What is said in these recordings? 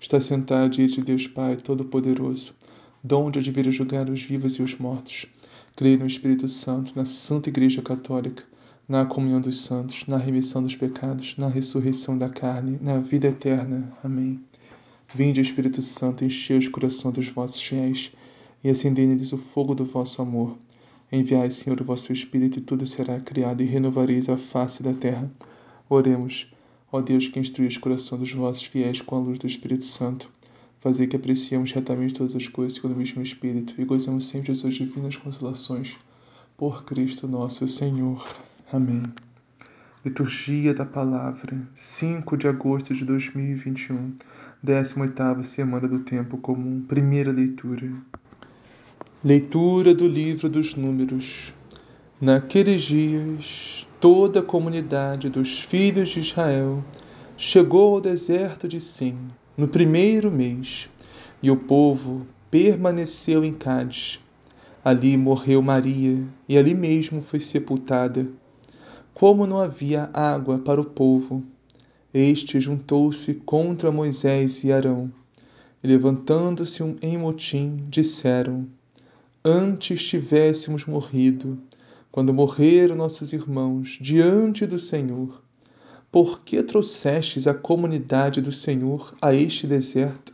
está sentado diante de Deus Pai Todo-Poderoso, donde de vir julgar os vivos e os mortos. Creio no Espírito Santo, na Santa Igreja Católica, na comunhão dos santos, na remissão dos pecados, na ressurreição da carne, na vida eterna. Amém. Vinde, Espírito Santo, enchei os corações dos vossos fiéis e acendei neles o fogo do vosso amor. Enviai, Senhor, o vosso Espírito, e tudo será criado, e renovareis a face da terra. Oremos. Ó Deus que instrui os corações dos vossos fiéis com a luz do Espírito Santo, fazei que apreciemos retamente todas as coisas segundo o mesmo Espírito e gozemos sempre de suas divinas consolações. Por Cristo nosso Senhor. Amém. Liturgia da Palavra, 5 de agosto de 2021, 18ª Semana do Tempo Comum, primeira leitura. Leitura do Livro dos Números. Naqueles dias, toda a comunidade dos filhos de Israel chegou ao deserto de Sim no primeiro mês, e o povo permaneceu em Cádiz. Ali morreu Maria, e ali mesmo foi sepultada. Como não havia água para o povo, este juntou-se contra Moisés e Arão, e levantando-se em motim, disseram: Antes tivéssemos morrido, quando morreram nossos irmãos diante do Senhor, por que trouxestes a comunidade do Senhor a este deserto,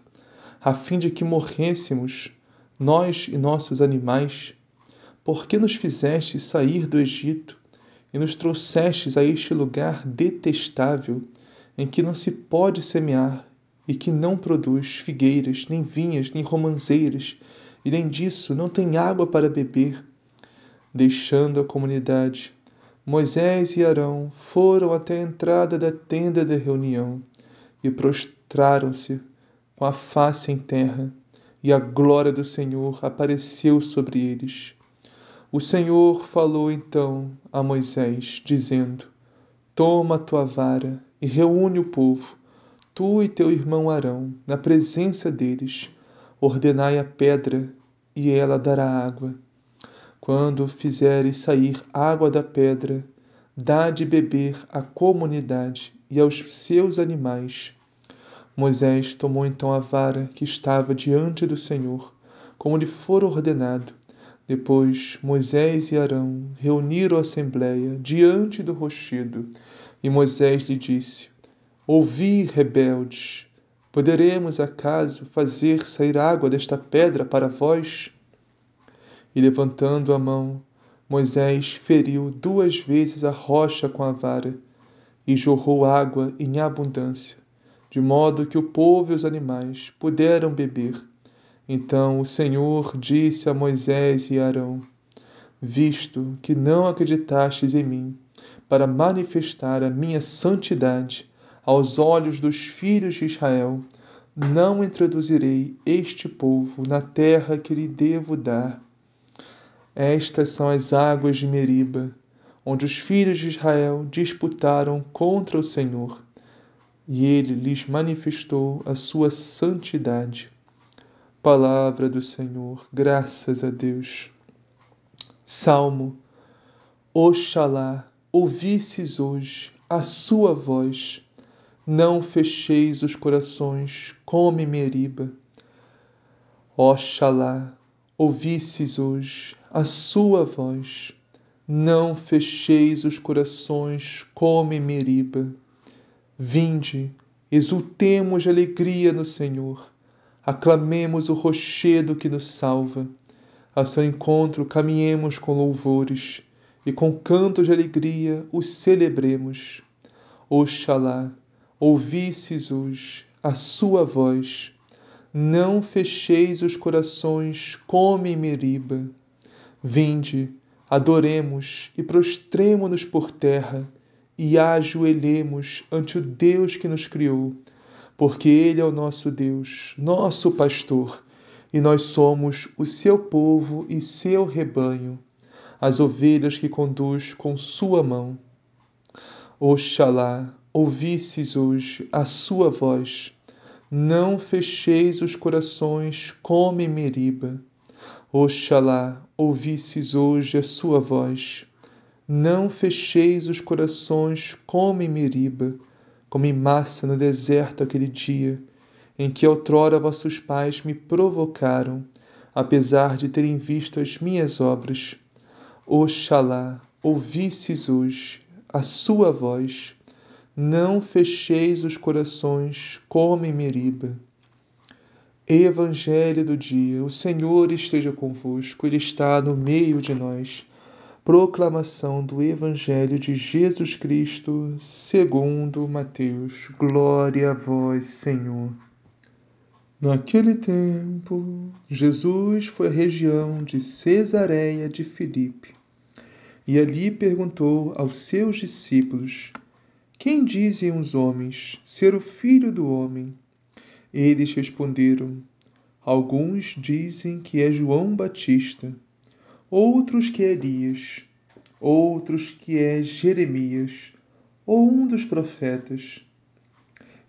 a fim de que morrêssemos, nós e nossos animais? Por que nos fizestes sair do Egito e nos trouxestes a este lugar detestável, em que não se pode semear e que não produz figueiras, nem vinhas, nem romanzeiras, e nem disso não tem água para beber? Deixando a comunidade, Moisés e Arão foram até a entrada da tenda da reunião e prostraram-se com a face em terra, e a glória do Senhor apareceu sobre eles. O Senhor falou então a Moisés, dizendo: Toma a tua vara e reúne o povo, tu e teu irmão Arão, na presença deles. Ordenai a pedra, e ela dará água. Quando fizeres sair água da pedra, dá de beber à comunidade e aos seus animais. Moisés tomou então a vara que estava diante do Senhor, como lhe fora ordenado. Depois Moisés e Arão reuniram a assembleia diante do rochedo, e Moisés lhe disse: Ouvi, rebeldes, poderemos acaso fazer sair água desta pedra para vós? E levantando a mão, Moisés feriu duas vezes a rocha com a vara e jorrou água em abundância, de modo que o povo e os animais puderam beber. Então o Senhor disse a Moisés e Arão: Visto que não acreditastes em mim, para manifestar a minha santidade aos olhos dos filhos de Israel, não introduzirei este povo na terra que lhe devo dar estas são as águas de Meriba, onde os filhos de Israel disputaram contra o Senhor, e ele lhes manifestou a sua santidade. Palavra do Senhor, graças a Deus. Salmo. Oxalá ouvisses hoje a sua voz, não fecheis os corações como em Meriba. Oxalá ouvisses hoje a sua voz. Não fecheis os corações como em Meriba. Vinde, exultemos de alegria no Senhor. Aclamemos o rochedo que nos salva. A seu encontro caminhemos com louvores e com cantos de alegria o celebremos. Oxalá ouvisses hoje a sua voz. Não fecheis os corações como em Meriba Vinde, adoremos e prostremo-nos por terra e ajoelhemos ante o Deus que nos criou, porque Ele é o nosso Deus, nosso pastor, e nós somos o seu povo e seu rebanho, as ovelhas que conduz com sua mão. Oxalá ouvisses hoje a sua voz, não fecheis os corações como em Meriba. Oxalá ouvisses hoje a sua voz, não fecheis os corações como em Meriba, como em massa no deserto aquele dia, em que outrora vossos pais me provocaram, apesar de terem visto as minhas obras. Oxalá ouvisses hoje a sua voz, não fecheis os corações como em Meriba. Evangelho do dia, o Senhor esteja convosco, Ele está no meio de nós. Proclamação do Evangelho de Jesus Cristo, segundo Mateus. Glória a vós, Senhor. Naquele tempo, Jesus foi à região de Cesareia de Filipe e ali perguntou aos seus discípulos: Quem dizem os homens ser o filho do homem? Eles responderam: Alguns dizem que é João Batista, outros que é Elias, outros que é Jeremias ou um dos profetas.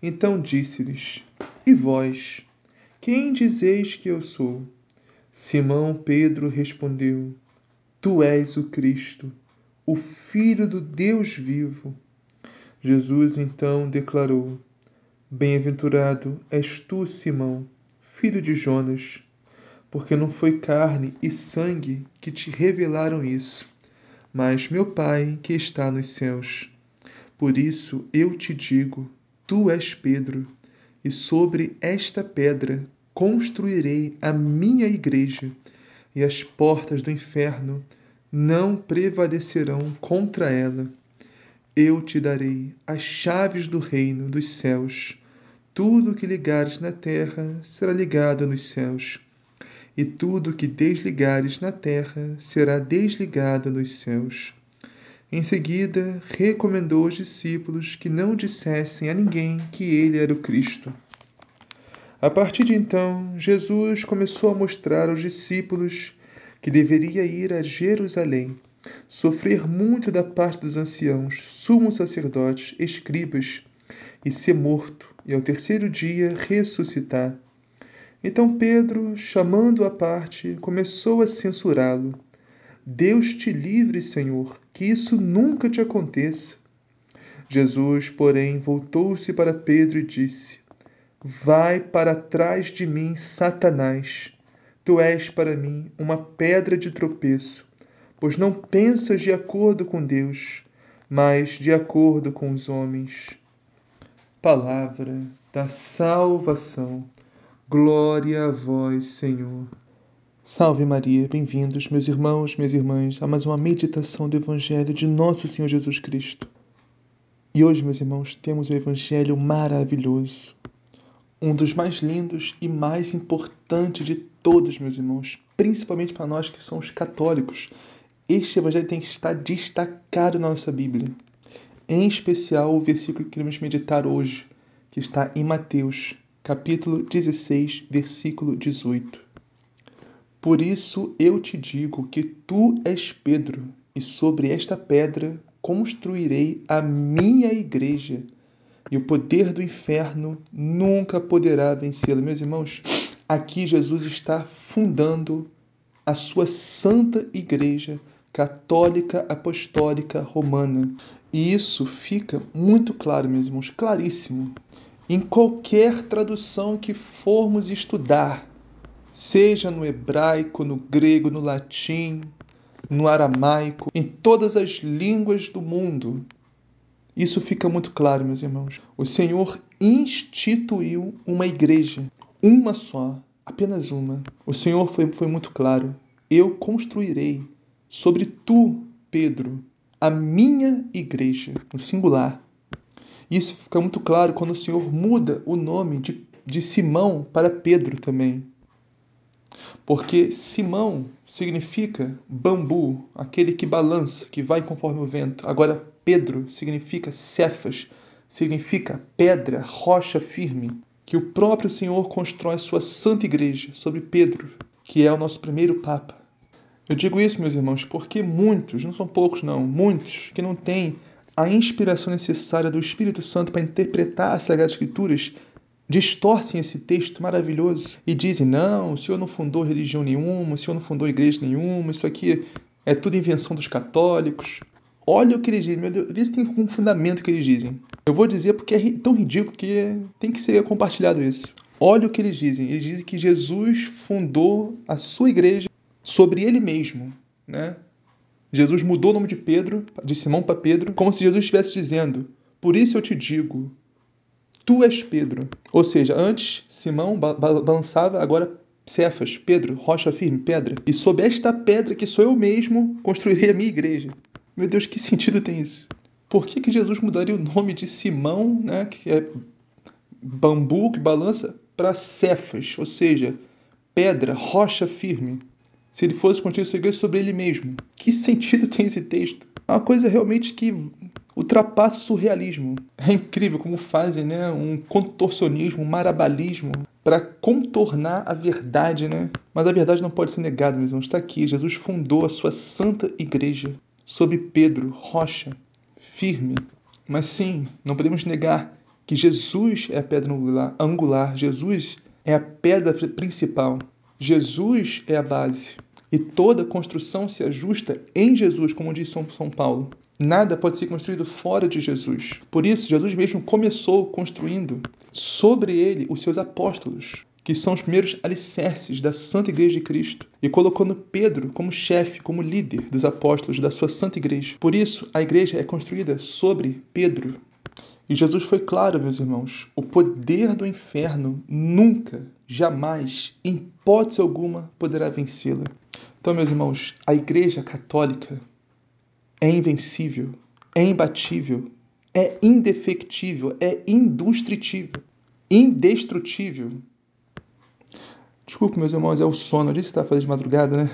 Então disse-lhes: E vós? Quem dizeis que eu sou? Simão Pedro respondeu: Tu és o Cristo, o Filho do Deus vivo. Jesus então declarou: Bem-aventurado és tu, Simão, filho de Jonas, porque não foi carne e sangue que te revelaram isso, mas meu Pai que está nos céus. Por isso eu te digo: Tu és Pedro e sobre esta pedra construirei a minha igreja, e as portas do inferno não prevalecerão contra ela. Eu te darei as chaves do reino dos céus. Tudo que ligares na terra será ligado nos céus, e tudo que desligares na terra será desligado nos céus. Em seguida, recomendou aos discípulos que não dissessem a ninguém que ele era o Cristo. A partir de então, Jesus começou a mostrar aos discípulos que deveria ir a Jerusalém, sofrer muito da parte dos anciãos, sumos sacerdotes, escribas, e ser morto, e ao terceiro dia ressuscitar. Então Pedro, chamando-o à parte, começou a censurá-lo. Deus te livre, Senhor, que isso nunca te aconteça. Jesus, porém, voltou-se para Pedro e disse: Vai para trás de mim, Satanás. Tu és para mim uma pedra de tropeço, pois não pensas de acordo com Deus, mas de acordo com os homens. Palavra da salvação. Glória a vós, Senhor. Salve Maria, bem-vindos, meus irmãos, minhas irmãs, a mais uma meditação do Evangelho de Nosso Senhor Jesus Cristo. E hoje, meus irmãos, temos um Evangelho maravilhoso, um dos mais lindos e mais importantes de todos, meus irmãos, principalmente para nós que somos católicos. Este Evangelho tem que estar destacado na nossa Bíblia. Em especial o versículo que queremos meditar hoje, que está em Mateus, capítulo 16, versículo 18. Por isso eu te digo que tu és Pedro, e sobre esta pedra construirei a minha igreja, e o poder do inferno nunca poderá vencê-la. Meus irmãos, aqui Jesus está fundando a sua santa igreja católica apostólica romana. E isso fica muito claro, meus irmãos, claríssimo. Em qualquer tradução que formos estudar, seja no hebraico, no grego, no latim, no aramaico, em todas as línguas do mundo. Isso fica muito claro, meus irmãos. O Senhor instituiu uma igreja, uma só, apenas uma. O Senhor foi, foi muito claro. Eu construirei sobre tu, Pedro, a minha igreja, no singular. Isso fica muito claro quando o Senhor muda o nome de, de Simão para Pedro também. Porque Simão significa bambu, aquele que balança, que vai conforme o vento. Agora, Pedro significa cefas, significa pedra, rocha firme, que o próprio Senhor constrói sua santa igreja sobre Pedro, que é o nosso primeiro Papa. Eu digo isso, meus irmãos, porque muitos, não são poucos não, muitos que não têm a inspiração necessária do Espírito Santo para interpretar as Sagradas Escrituras distorcem esse texto maravilhoso e dizem: não, o senhor não fundou religião nenhuma, o senhor não fundou igreja nenhuma, isso aqui é tudo invenção dos católicos. Olha o que eles dizem, meu Deus, vê se tem um fundamento que eles dizem. Eu vou dizer porque é tão ridículo que tem que ser compartilhado isso. Olha o que eles dizem. Eles dizem que Jesus fundou a sua igreja sobre ele mesmo, né? Jesus mudou o nome de Pedro, de Simão para Pedro, como se Jesus estivesse dizendo: Por isso eu te digo, tu és Pedro. Ou seja, antes Simão balançava, agora Cefas, Pedro, rocha firme, pedra. E sob esta pedra que sou eu mesmo, construirei a minha igreja. Meu Deus, que sentido tem isso? Por que, que Jesus mudaria o nome de Simão, né, que é bambu que balança, para Cefas, ou seja, pedra, rocha firme? Se ele fosse sua igreja sobre ele mesmo. Que sentido tem esse texto? É uma coisa realmente que ultrapassa o surrealismo. É incrível como fazem né, um contorcionismo, um marabalismo para contornar a verdade, né? Mas a verdade não pode ser negada, meus irmãos. Está aqui. Jesus fundou a sua santa igreja sob Pedro, rocha, firme. Mas sim, não podemos negar que Jesus é a pedra angular. Jesus é a pedra principal. Jesus é a base. E toda construção se ajusta em Jesus, como diz São, São Paulo. Nada pode ser construído fora de Jesus. Por isso, Jesus mesmo começou construindo sobre ele os seus apóstolos, que são os primeiros alicerces da Santa Igreja de Cristo, e colocando Pedro como chefe, como líder dos apóstolos da sua Santa Igreja. Por isso, a igreja é construída sobre Pedro. E Jesus foi claro, meus irmãos: o poder do inferno nunca, jamais, em hipótese alguma, poderá vencê-la. Então, meus irmãos, a Igreja Católica é invencível, é imbatível, é indefectível, é indestrutível, indestrutível. Desculpe, meus irmãos, é o sono. Eu disse que estava fazendo de madrugada, né?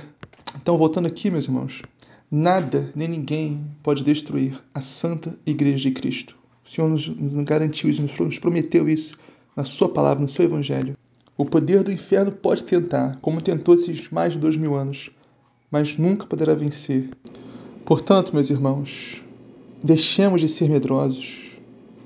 Então, voltando aqui, meus irmãos, nada nem ninguém pode destruir a Santa Igreja de Cristo. O Senhor nos, nos garantiu isso, nos prometeu isso na Sua palavra, no Seu Evangelho. O poder do inferno pode tentar, como tentou esses mais de dois mil anos, mas nunca poderá vencer Portanto, meus irmãos, deixemos de ser medrosos.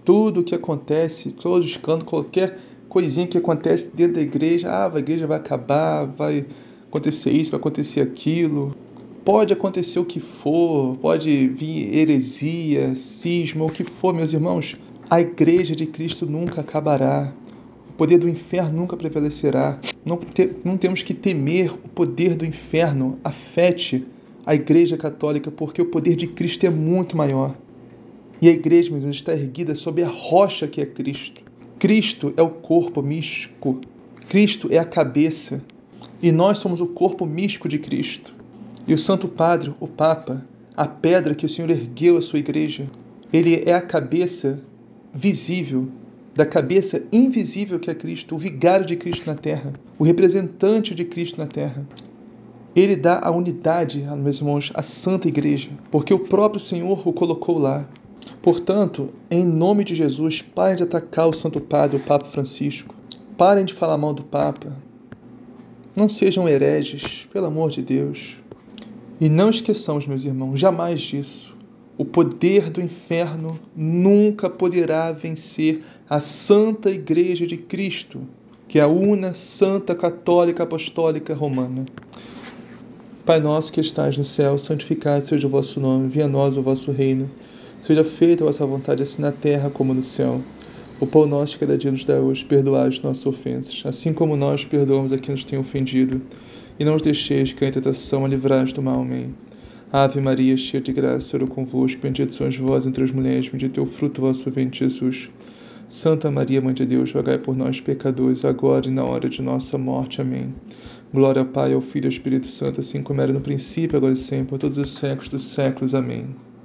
Tudo o que acontece, todo escândalo, qualquer coisinha que acontece dentro da igreja, ah, a igreja vai acabar, vai acontecer isso, vai acontecer aquilo. Pode acontecer o que for, pode vir heresia, cisma, o que for, meus irmãos. A igreja de Cristo nunca acabará. O poder do inferno nunca prevalecerá. Não, te, não temos que temer o poder do inferno afete a Igreja Católica, porque o poder de Cristo é muito maior. E a igreja, meus irmãos, está erguida sobre a rocha que é Cristo. Cristo é o corpo místico. Cristo é a cabeça. E nós somos o corpo místico de Cristo. E o Santo Padre, o Papa, a pedra que o Senhor ergueu a sua igreja, ele é a cabeça visível da cabeça invisível que é Cristo, o vigário de Cristo na terra, o representante de Cristo na terra. Ele dá a unidade, meus irmãos, à Santa Igreja, porque o próprio Senhor o colocou lá. Portanto, em nome de Jesus, parem de atacar o Santo Padre, o Papa Francisco. Parem de falar mal do Papa. Não sejam hereges, pelo amor de Deus. E não esqueçamos, meus irmãos, jamais disso. O poder do inferno nunca poderá vencer a Santa Igreja de Cristo, que é a una Santa Católica Apostólica Romana. Pai nosso que estais no céu, santificado seja o vosso nome, venha a nós o vosso reino. Seja feita a vossa vontade, assim na terra como no céu. O pão nosso cada dia nos dá hoje, perdoai as nossas ofensas, assim como nós perdoamos a quem nos tem ofendido. E não os deixeis cair em tentação, a livrai do mal. Amém. Ave Maria, cheia de graça, Senhor é convosco, bendita sois vós entre as mulheres, bendito é o fruto do vosso ventre, Jesus. Santa Maria, Mãe de Deus, rogai por nós, pecadores, agora e na hora de nossa morte. Amém. Glória ao Pai, ao Filho e ao Espírito Santo, assim como era no princípio, agora e sempre, por todos os séculos dos séculos. Amém.